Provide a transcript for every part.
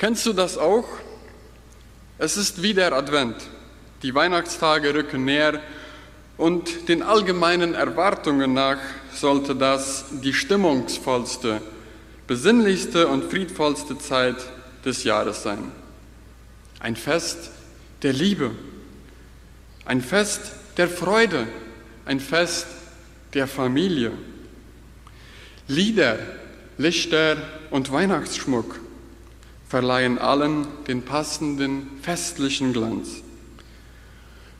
Kennst du das auch? Es ist wie der Advent. Die Weihnachtstage rücken näher und den allgemeinen Erwartungen nach sollte das die stimmungsvollste, besinnlichste und friedvollste Zeit des Jahres sein. Ein Fest der Liebe, ein Fest der Freude, ein Fest der Familie. Lieder, Lichter und Weihnachtsschmuck verleihen allen den passenden festlichen Glanz.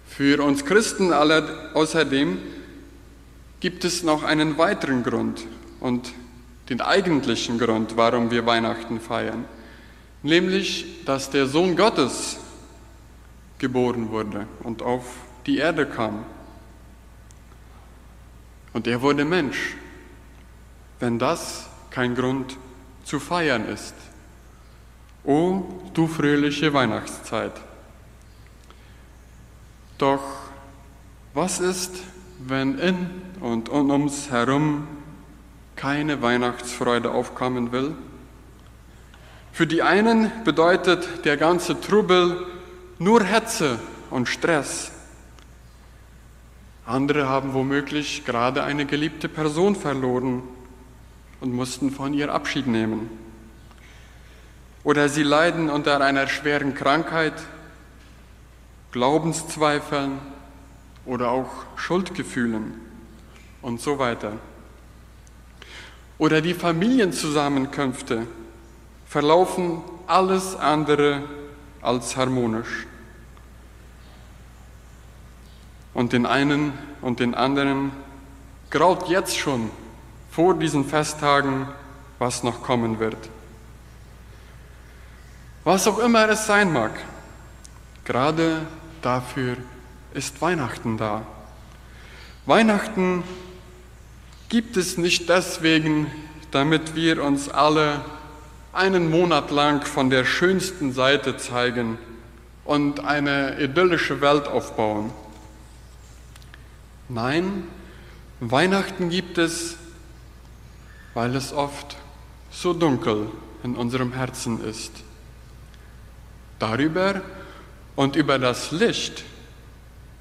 Für uns Christen außerdem gibt es noch einen weiteren Grund und den eigentlichen Grund, warum wir Weihnachten feiern, nämlich dass der Sohn Gottes geboren wurde und auf die Erde kam. Und er wurde Mensch, wenn das kein Grund zu feiern ist. O du fröhliche Weihnachtszeit. Doch was ist, wenn in und um uns herum keine Weihnachtsfreude aufkommen will? Für die einen bedeutet der ganze Trubel nur Hetze und Stress. Andere haben womöglich gerade eine geliebte Person verloren und mussten von ihr Abschied nehmen. Oder sie leiden unter einer schweren Krankheit, Glaubenszweifeln oder auch Schuldgefühlen und so weiter. Oder die Familienzusammenkünfte verlaufen alles andere als harmonisch. Und den einen und den anderen graut jetzt schon vor diesen Festtagen, was noch kommen wird. Was auch immer es sein mag, gerade dafür ist Weihnachten da. Weihnachten gibt es nicht deswegen, damit wir uns alle einen Monat lang von der schönsten Seite zeigen und eine idyllische Welt aufbauen. Nein, Weihnachten gibt es, weil es oft so dunkel in unserem Herzen ist. Darüber und über das Licht,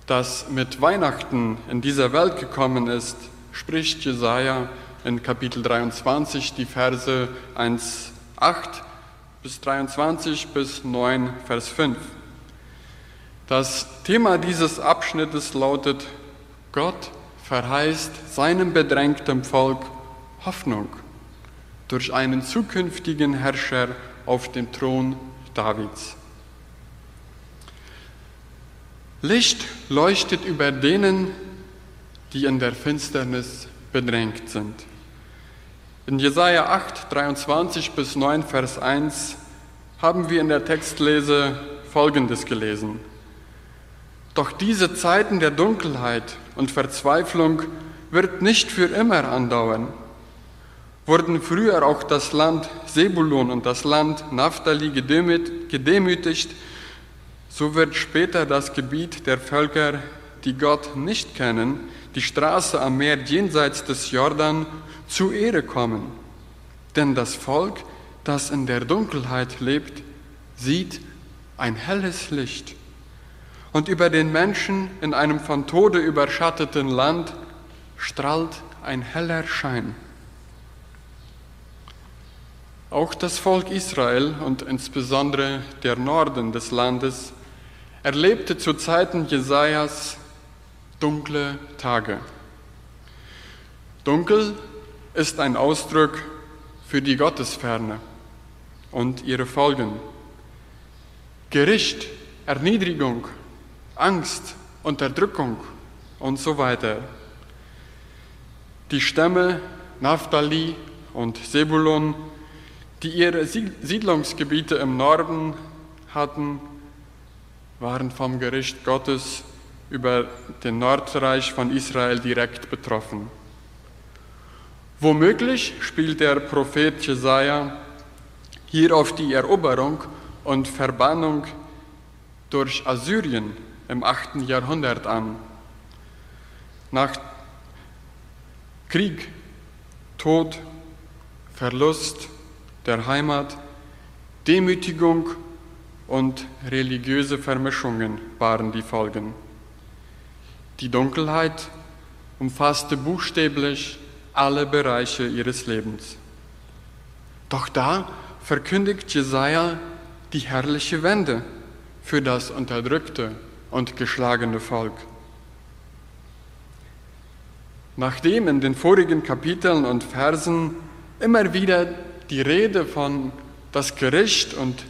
das mit Weihnachten in dieser Welt gekommen ist, spricht Jesaja in Kapitel 23, die Verse 1, 8 bis 23 bis 9, Vers 5. Das Thema dieses Abschnittes lautet, Gott verheißt seinem bedrängten Volk Hoffnung durch einen zukünftigen Herrscher auf dem Thron Davids. Licht leuchtet über denen, die in der Finsternis bedrängt sind. In Jesaja 8, 23 bis 9, Vers 1 haben wir in der Textlese Folgendes gelesen. Doch diese Zeiten der Dunkelheit und Verzweiflung wird nicht für immer andauern. Wurden früher auch das Land Sebulon und das Land Naphtali gedemütigt, so wird später das Gebiet der Völker, die Gott nicht kennen, die Straße am Meer jenseits des Jordan, zu Ehre kommen. Denn das Volk, das in der Dunkelheit lebt, sieht ein helles Licht. Und über den Menschen in einem von Tode überschatteten Land strahlt ein heller Schein. Auch das Volk Israel und insbesondere der Norden des Landes erlebte zu Zeiten Jesajas dunkle Tage. Dunkel ist ein Ausdruck für die Gottesferne und ihre Folgen. Gericht, Erniedrigung, Angst, Unterdrückung und so weiter. Die Stämme Naphtali und Sebulon, die ihre Siedlungsgebiete im Norden hatten, waren vom Gericht Gottes über den Nordreich von Israel direkt betroffen. Womöglich spielt der Prophet Jesaja hier auf die Eroberung und Verbannung durch Assyrien im 8. Jahrhundert an. Nach Krieg, Tod, Verlust der Heimat Demütigung und religiöse Vermischungen waren die Folgen. Die Dunkelheit umfasste buchstäblich alle Bereiche ihres Lebens. Doch da verkündigt Jesaja die herrliche Wende für das unterdrückte und geschlagene Volk. Nachdem in den vorigen Kapiteln und Versen immer wieder die Rede von das Gericht und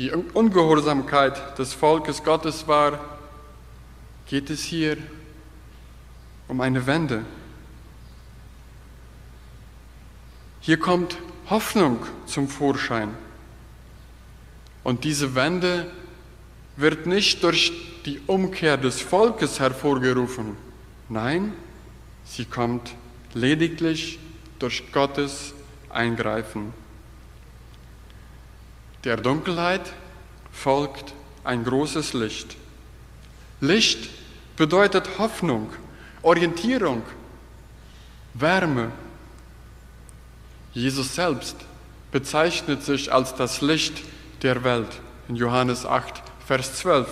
die Ungehorsamkeit des Volkes Gottes war, geht es hier um eine Wende. Hier kommt Hoffnung zum Vorschein. Und diese Wende wird nicht durch die Umkehr des Volkes hervorgerufen. Nein, sie kommt lediglich durch Gottes Eingreifen. Der Dunkelheit folgt ein großes Licht. Licht bedeutet Hoffnung, Orientierung, Wärme. Jesus selbst bezeichnet sich als das Licht der Welt in Johannes 8, Vers 12.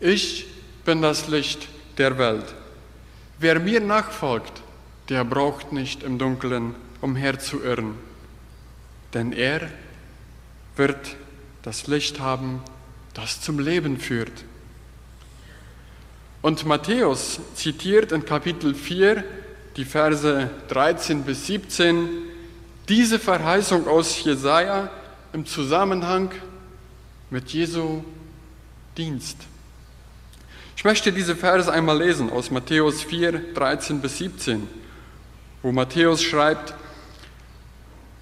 Ich bin das Licht der Welt. Wer mir nachfolgt, der braucht nicht im Dunkeln umherzuirren, denn er wird das Licht haben, das zum Leben führt. Und Matthäus zitiert in Kapitel 4 die Verse 13 bis 17 diese Verheißung aus Jesaja im Zusammenhang mit Jesu Dienst. Ich möchte diese Verse einmal lesen aus Matthäus 4, 13 bis 17, wo Matthäus schreibt,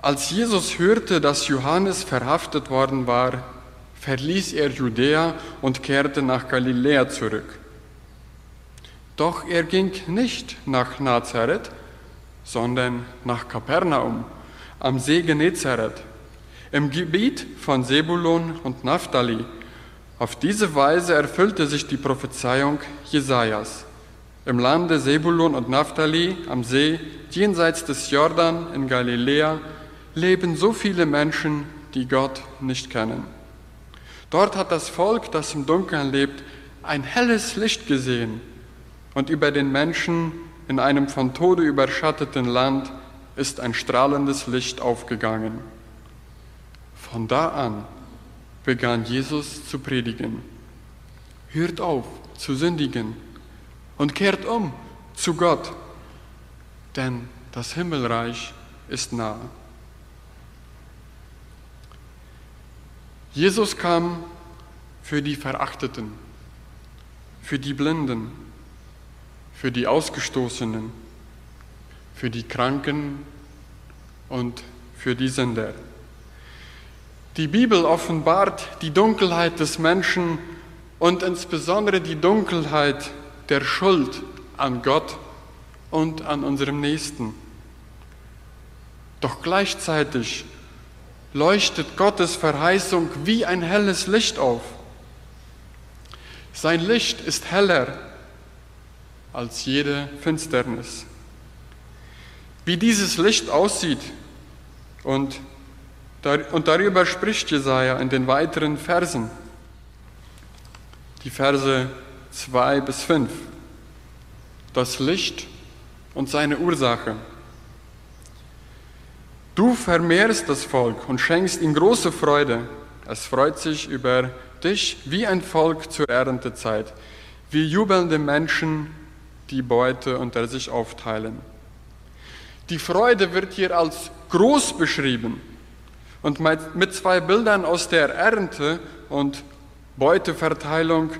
als Jesus hörte, dass Johannes verhaftet worden war, verließ er Judäa und kehrte nach Galiläa zurück. Doch er ging nicht nach Nazareth, sondern nach Kapernaum am See Genezareth, im Gebiet von Sebulon und Naphtali. Auf diese Weise erfüllte sich die Prophezeiung Jesajas. Im Lande Sebulon und Naphtali am See, jenseits des Jordan in Galiläa, leben so viele Menschen, die Gott nicht kennen. Dort hat das Volk, das im Dunkeln lebt, ein helles Licht gesehen und über den Menschen in einem von Tode überschatteten Land ist ein strahlendes Licht aufgegangen. Von da an begann Jesus zu predigen. Hört auf zu sündigen und kehrt um zu Gott, denn das Himmelreich ist nahe. Jesus kam für die Verachteten, für die Blinden, für die Ausgestoßenen, für die Kranken und für die Sünder. Die Bibel offenbart die Dunkelheit des Menschen und insbesondere die Dunkelheit der Schuld an Gott und an unserem Nächsten. Doch gleichzeitig leuchtet Gottes Verheißung wie ein helles Licht auf. Sein Licht ist heller als jede Finsternis. Wie dieses Licht aussieht und, und darüber spricht Jesaja in den weiteren Versen, die Verse 2 bis 5. Das Licht und seine Ursache. Du vermehrst das Volk und schenkst ihm große Freude. Es freut sich über dich wie ein Volk zur Erntezeit, wie jubelnde Menschen, die Beute unter sich aufteilen. Die Freude wird hier als groß beschrieben und mit zwei Bildern aus der Ernte und Beuteverteilung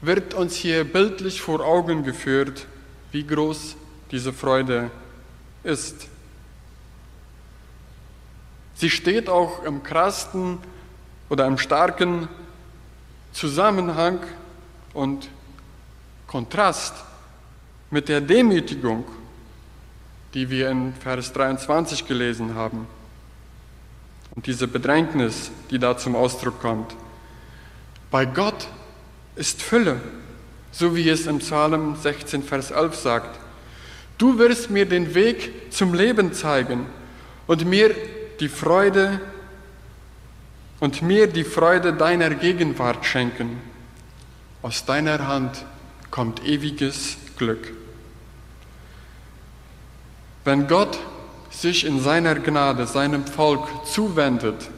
wird uns hier bildlich vor Augen geführt, wie groß diese Freude ist. Sie steht auch im krassen oder im starken Zusammenhang und Kontrast mit der Demütigung, die wir in Vers 23 gelesen haben. Und diese Bedrängnis, die da zum Ausdruck kommt. Bei Gott ist Fülle, so wie es im Psalm 16, Vers 11 sagt. Du wirst mir den Weg zum Leben zeigen und mir die Freude und mir die Freude deiner Gegenwart schenken. Aus deiner Hand kommt ewiges Glück. Wenn Gott sich in seiner Gnade seinem Volk zuwendet,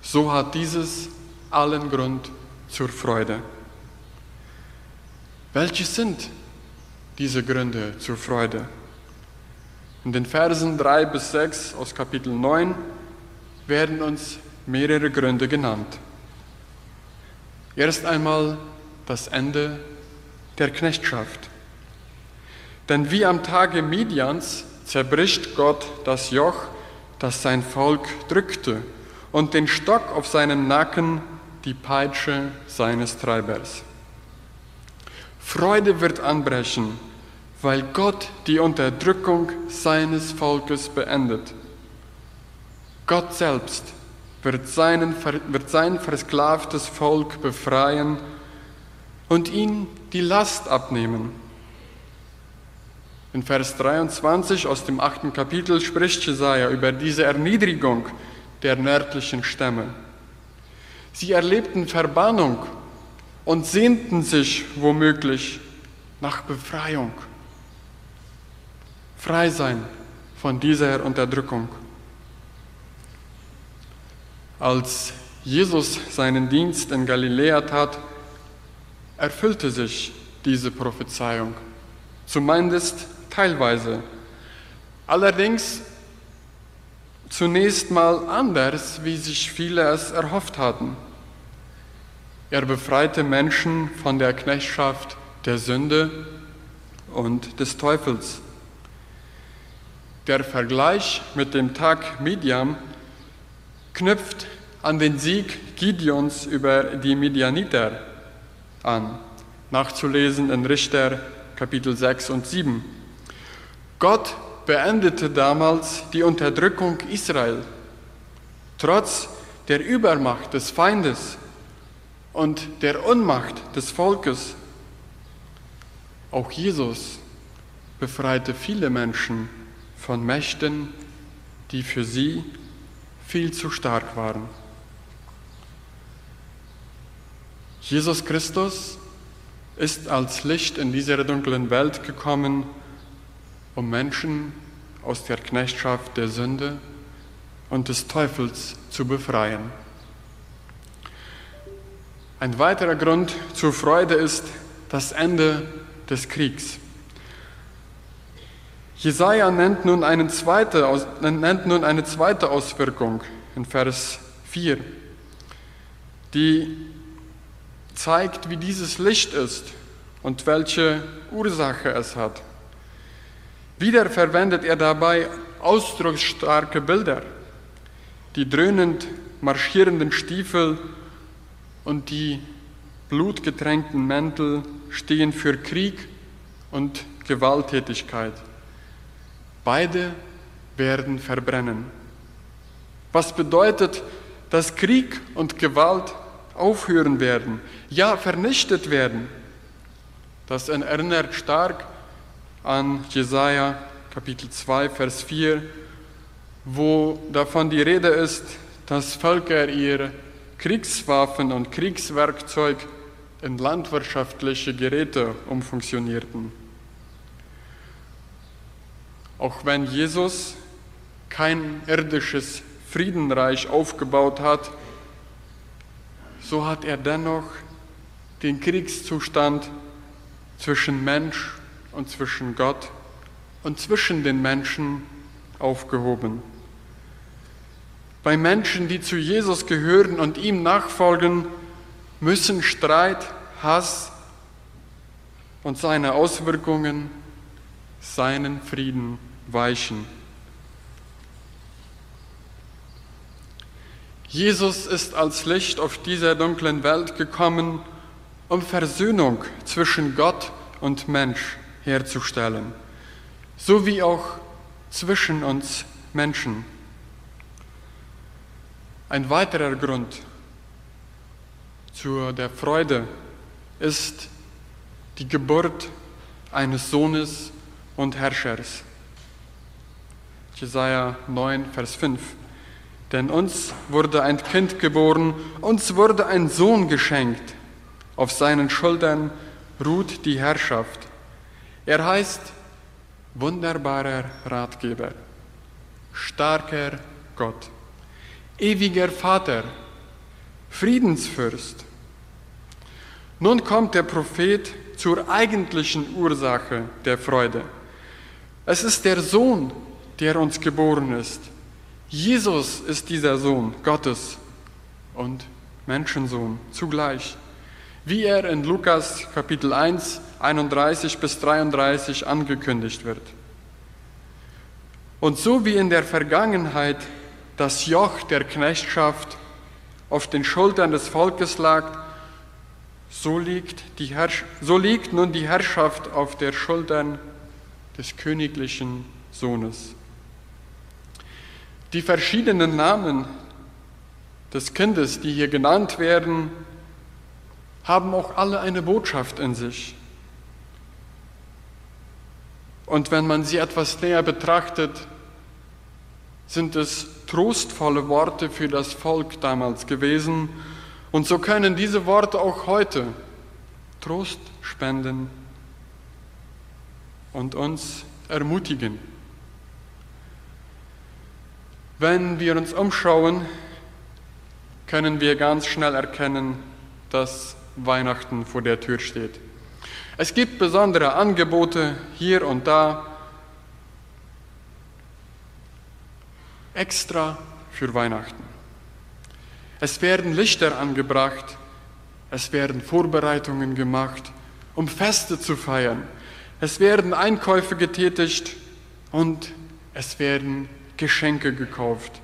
so hat dieses allen Grund zur Freude. Welche sind diese Gründe zur Freude? In den Versen 3 bis 6 aus Kapitel 9 werden uns mehrere Gründe genannt. Erst einmal das Ende der Knechtschaft. Denn wie am Tage Midians zerbricht Gott das Joch, das sein Volk drückte, und den Stock auf seinem Nacken die Peitsche seines Treibers. Freude wird anbrechen, weil Gott die Unterdrückung seines Volkes beendet. Gott selbst wird, seinen, wird sein versklavtes Volk befreien und ihm die Last abnehmen. In Vers 23 aus dem achten Kapitel spricht Jesaja über diese Erniedrigung der nördlichen Stämme. Sie erlebten Verbannung und sehnten sich womöglich nach Befreiung. Frei sein von dieser Unterdrückung. Als Jesus seinen Dienst in Galiläa tat, erfüllte sich diese Prophezeiung, zumindest teilweise. Allerdings zunächst mal anders, wie sich viele es erhofft hatten. Er befreite Menschen von der Knechtschaft der Sünde und des Teufels. Der Vergleich mit dem Tag Midian knüpft an den Sieg Gideons über die Midianiter an, nachzulesen in Richter Kapitel 6 und 7. Gott beendete damals die Unterdrückung Israel, trotz der Übermacht des Feindes und der Unmacht des Volkes. Auch Jesus befreite viele Menschen von Mächten, die für sie viel zu stark waren. Jesus Christus ist als Licht in dieser dunklen Welt gekommen, um Menschen aus der Knechtschaft der Sünde und des Teufels zu befreien. Ein weiterer Grund zur Freude ist das Ende des Kriegs. Jesaja nennt nun, eine zweite, nennt nun eine zweite Auswirkung in Vers 4, die zeigt, wie dieses Licht ist und welche Ursache es hat. Wieder verwendet er dabei ausdrucksstarke Bilder, die dröhnend marschierenden Stiefel und die blutgetränkten Mäntel stehen für Krieg und Gewalttätigkeit. Beide werden verbrennen. Was bedeutet, dass Krieg und Gewalt aufhören werden, ja vernichtet werden? Das erinnert stark an Jesaja Kapitel 2, Vers 4, wo davon die Rede ist, dass Völker ihr Kriegswaffen und Kriegswerkzeug in landwirtschaftliche Geräte umfunktionierten. Auch wenn Jesus kein irdisches Friedenreich aufgebaut hat, so hat er dennoch den Kriegszustand zwischen Mensch und zwischen Gott und zwischen den Menschen aufgehoben. Bei Menschen, die zu Jesus gehören und ihm nachfolgen, müssen Streit, Hass und seine Auswirkungen seinen Frieden weichen. Jesus ist als Licht auf dieser dunklen Welt gekommen, um Versöhnung zwischen Gott und Mensch herzustellen, so wie auch zwischen uns Menschen. Ein weiterer Grund zu der Freude ist die Geburt eines Sohnes und Herrschers. Jesaja 9, Vers 5. Denn uns wurde ein Kind geboren, uns wurde ein Sohn geschenkt. Auf seinen Schultern ruht die Herrschaft. Er heißt wunderbarer Ratgeber, starker Gott, ewiger Vater, Friedensfürst. Nun kommt der Prophet zur eigentlichen Ursache der Freude. Es ist der Sohn, der uns geboren ist. Jesus ist dieser Sohn Gottes und Menschensohn zugleich, wie er in Lukas Kapitel 1, 31 bis 33 angekündigt wird. Und so wie in der Vergangenheit das Joch der Knechtschaft auf den Schultern des Volkes lag, so liegt, so liegt nun die Herrschaft auf der Schultern des königlichen Sohnes. Die verschiedenen Namen des Kindes, die hier genannt werden, haben auch alle eine Botschaft in sich. Und wenn man sie etwas näher betrachtet, sind es trostvolle Worte für das Volk damals gewesen. Und so können diese Worte auch heute Trost spenden und uns ermutigen. Wenn wir uns umschauen, können wir ganz schnell erkennen, dass Weihnachten vor der Tür steht. Es gibt besondere Angebote hier und da, extra für Weihnachten. Es werden Lichter angebracht, es werden Vorbereitungen gemacht, um Feste zu feiern. Es werden Einkäufe getätigt und es werden Geschenke gekauft.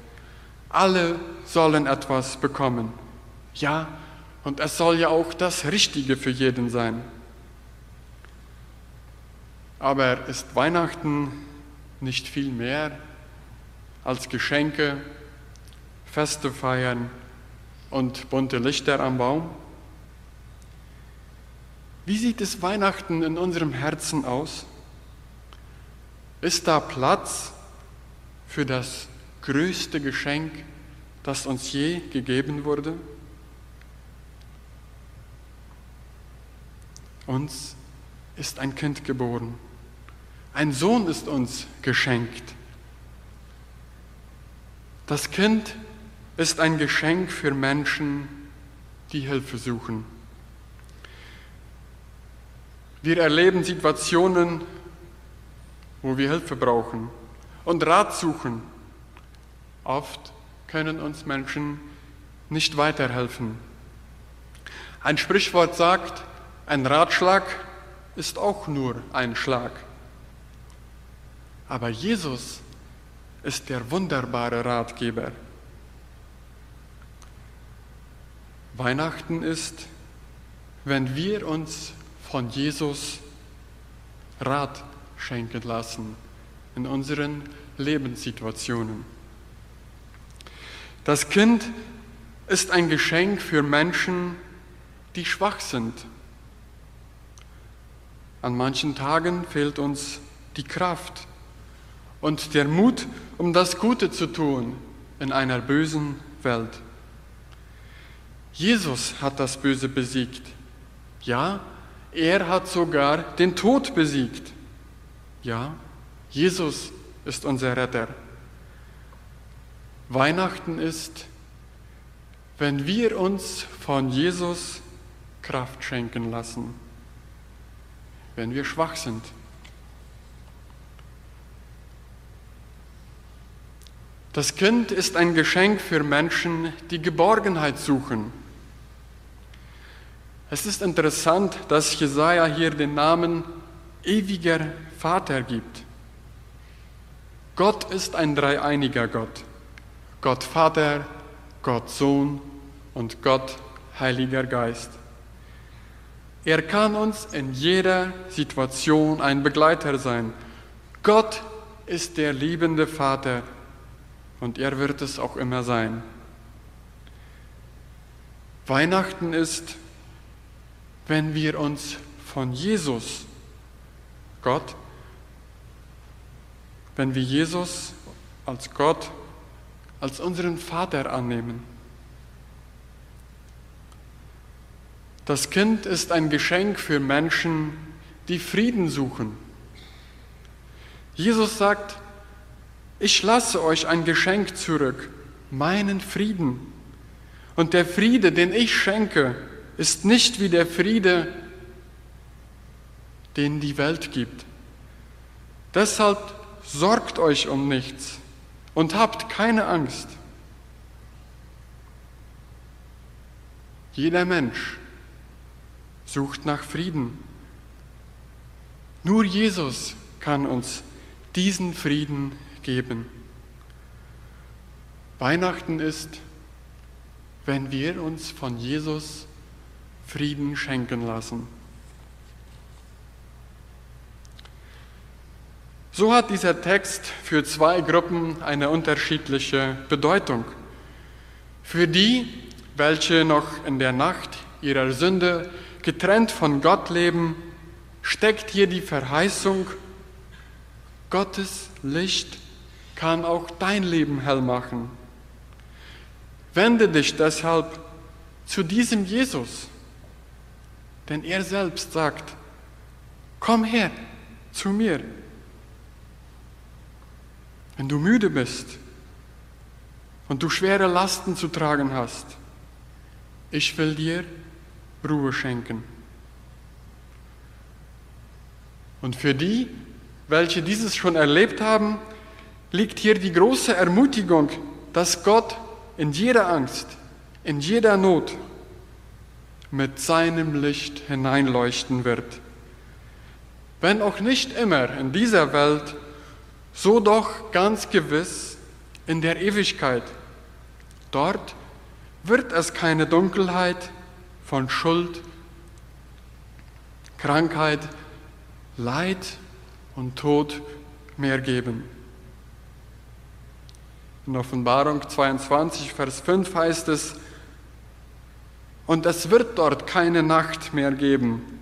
Alle sollen etwas bekommen. Ja, und es soll ja auch das Richtige für jeden sein. Aber ist Weihnachten nicht viel mehr als Geschenke, Feste feiern und bunte Lichter am Baum? Wie sieht es Weihnachten in unserem Herzen aus? Ist da Platz für das größte Geschenk, das uns je gegeben wurde? Uns ist ein Kind geboren. Ein Sohn ist uns geschenkt. Das Kind ist ein Geschenk für Menschen, die Hilfe suchen. Wir erleben Situationen, wo wir Hilfe brauchen und Rat suchen. Oft können uns Menschen nicht weiterhelfen. Ein Sprichwort sagt, ein Ratschlag ist auch nur ein Schlag. Aber Jesus ist der wunderbare Ratgeber. Weihnachten ist, wenn wir uns von Jesus Rat schenken lassen in unseren Lebenssituationen. Das Kind ist ein Geschenk für Menschen, die schwach sind. An manchen Tagen fehlt uns die Kraft und der Mut, um das Gute zu tun in einer bösen Welt. Jesus hat das Böse besiegt. Ja, er hat sogar den Tod besiegt. Ja, Jesus ist unser Retter. Weihnachten ist, wenn wir uns von Jesus Kraft schenken lassen, wenn wir schwach sind. Das Kind ist ein Geschenk für Menschen, die Geborgenheit suchen. Es ist interessant, dass Jesaja hier den Namen ewiger Vater gibt. Gott ist ein dreieiniger Gott. Gott Vater, Gott Sohn und Gott Heiliger Geist. Er kann uns in jeder Situation ein Begleiter sein. Gott ist der liebende Vater und er wird es auch immer sein. Weihnachten ist, wenn wir uns von Jesus, Gott, wenn wir Jesus als Gott als unseren Vater annehmen. Das Kind ist ein Geschenk für Menschen, die Frieden suchen. Jesus sagt, ich lasse euch ein Geschenk zurück, meinen Frieden. Und der Friede, den ich schenke, ist nicht wie der Friede, den die Welt gibt. Deshalb sorgt euch um nichts und habt keine Angst. Jeder Mensch sucht nach Frieden. Nur Jesus kann uns diesen Frieden geben. Weihnachten ist, wenn wir uns von Jesus Frieden schenken lassen. So hat dieser Text für zwei Gruppen eine unterschiedliche Bedeutung. Für die, welche noch in der Nacht ihrer Sünde getrennt von Gott leben, steckt hier die Verheißung, Gottes Licht kann auch dein Leben hell machen. Wende dich deshalb zu diesem Jesus, denn er selbst sagt, komm her zu mir. Wenn du müde bist und du schwere Lasten zu tragen hast, ich will dir Ruhe schenken. Und für die, welche dieses schon erlebt haben, liegt hier die große Ermutigung, dass Gott in jeder Angst, in jeder Not mit seinem Licht hineinleuchten wird. Wenn auch nicht immer in dieser Welt, so doch ganz gewiss in der Ewigkeit. Dort wird es keine Dunkelheit von Schuld, Krankheit, Leid und Tod mehr geben. In Offenbarung 22, Vers 5 heißt es, und es wird dort keine Nacht mehr geben.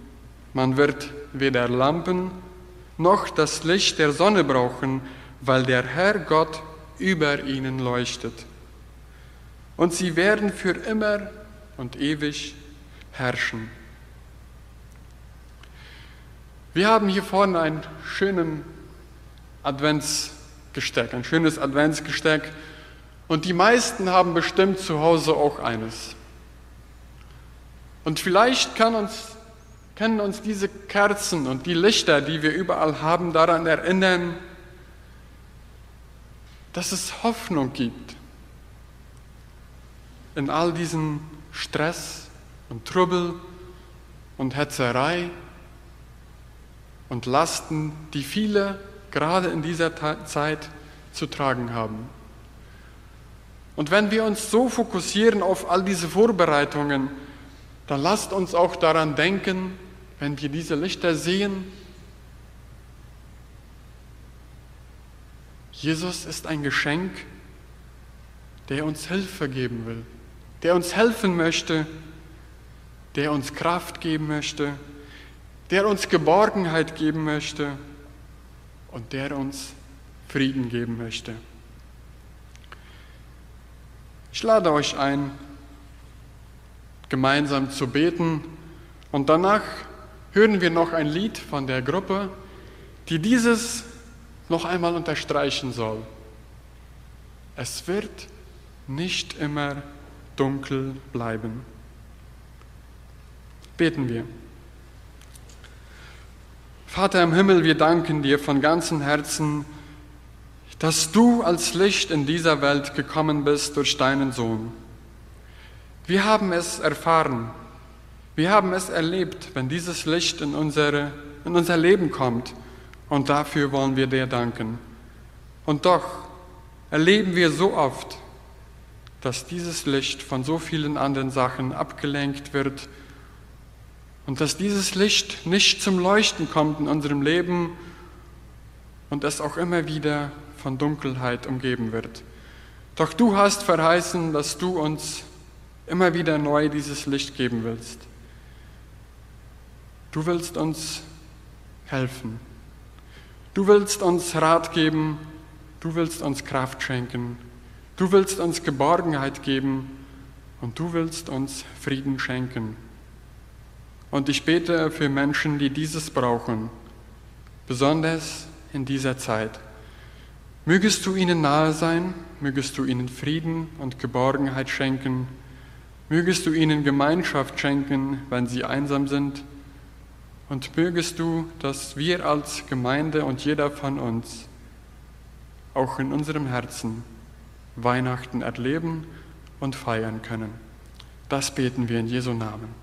Man wird weder Lampen noch das Licht der Sonne brauchen, weil der Herr Gott über ihnen leuchtet. Und sie werden für immer und ewig herrschen. Wir haben hier vorne ein schönes Adventsgesteck, ein schönes Adventsgesteck. Und die meisten haben bestimmt zu Hause auch eines. Und vielleicht kann uns können uns diese Kerzen und die Lichter, die wir überall haben, daran erinnern, dass es Hoffnung gibt in all diesen Stress und Trubel und Hetzerei und Lasten, die viele gerade in dieser Zeit zu tragen haben. Und wenn wir uns so fokussieren auf all diese Vorbereitungen, dann lasst uns auch daran denken, wenn wir diese Lichter sehen, Jesus ist ein Geschenk, der uns Hilfe geben will, der uns helfen möchte, der uns Kraft geben möchte, der uns Geborgenheit geben möchte und der uns Frieden geben möchte. Ich lade euch ein, gemeinsam zu beten und danach hören wir noch ein Lied von der Gruppe, die dieses noch einmal unterstreichen soll. Es wird nicht immer dunkel bleiben. Beten wir. Vater im Himmel, wir danken dir von ganzem Herzen, dass du als Licht in dieser Welt gekommen bist durch deinen Sohn. Wir haben es erfahren, wir haben es erlebt, wenn dieses Licht in, unsere, in unser Leben kommt und dafür wollen wir dir danken. Und doch erleben wir so oft, dass dieses Licht von so vielen anderen Sachen abgelenkt wird und dass dieses Licht nicht zum Leuchten kommt in unserem Leben und es auch immer wieder von Dunkelheit umgeben wird. Doch du hast verheißen, dass du uns immer wieder neu dieses Licht geben willst. Du willst uns helfen. Du willst uns Rat geben. Du willst uns Kraft schenken. Du willst uns Geborgenheit geben und du willst uns Frieden schenken. Und ich bete für Menschen, die dieses brauchen, besonders in dieser Zeit. Mögest du ihnen nahe sein, mögest du ihnen Frieden und Geborgenheit schenken, mögest du ihnen Gemeinschaft schenken, wenn sie einsam sind, und mögest du, dass wir als Gemeinde und jeder von uns auch in unserem Herzen Weihnachten erleben und feiern können. Das beten wir in Jesu Namen.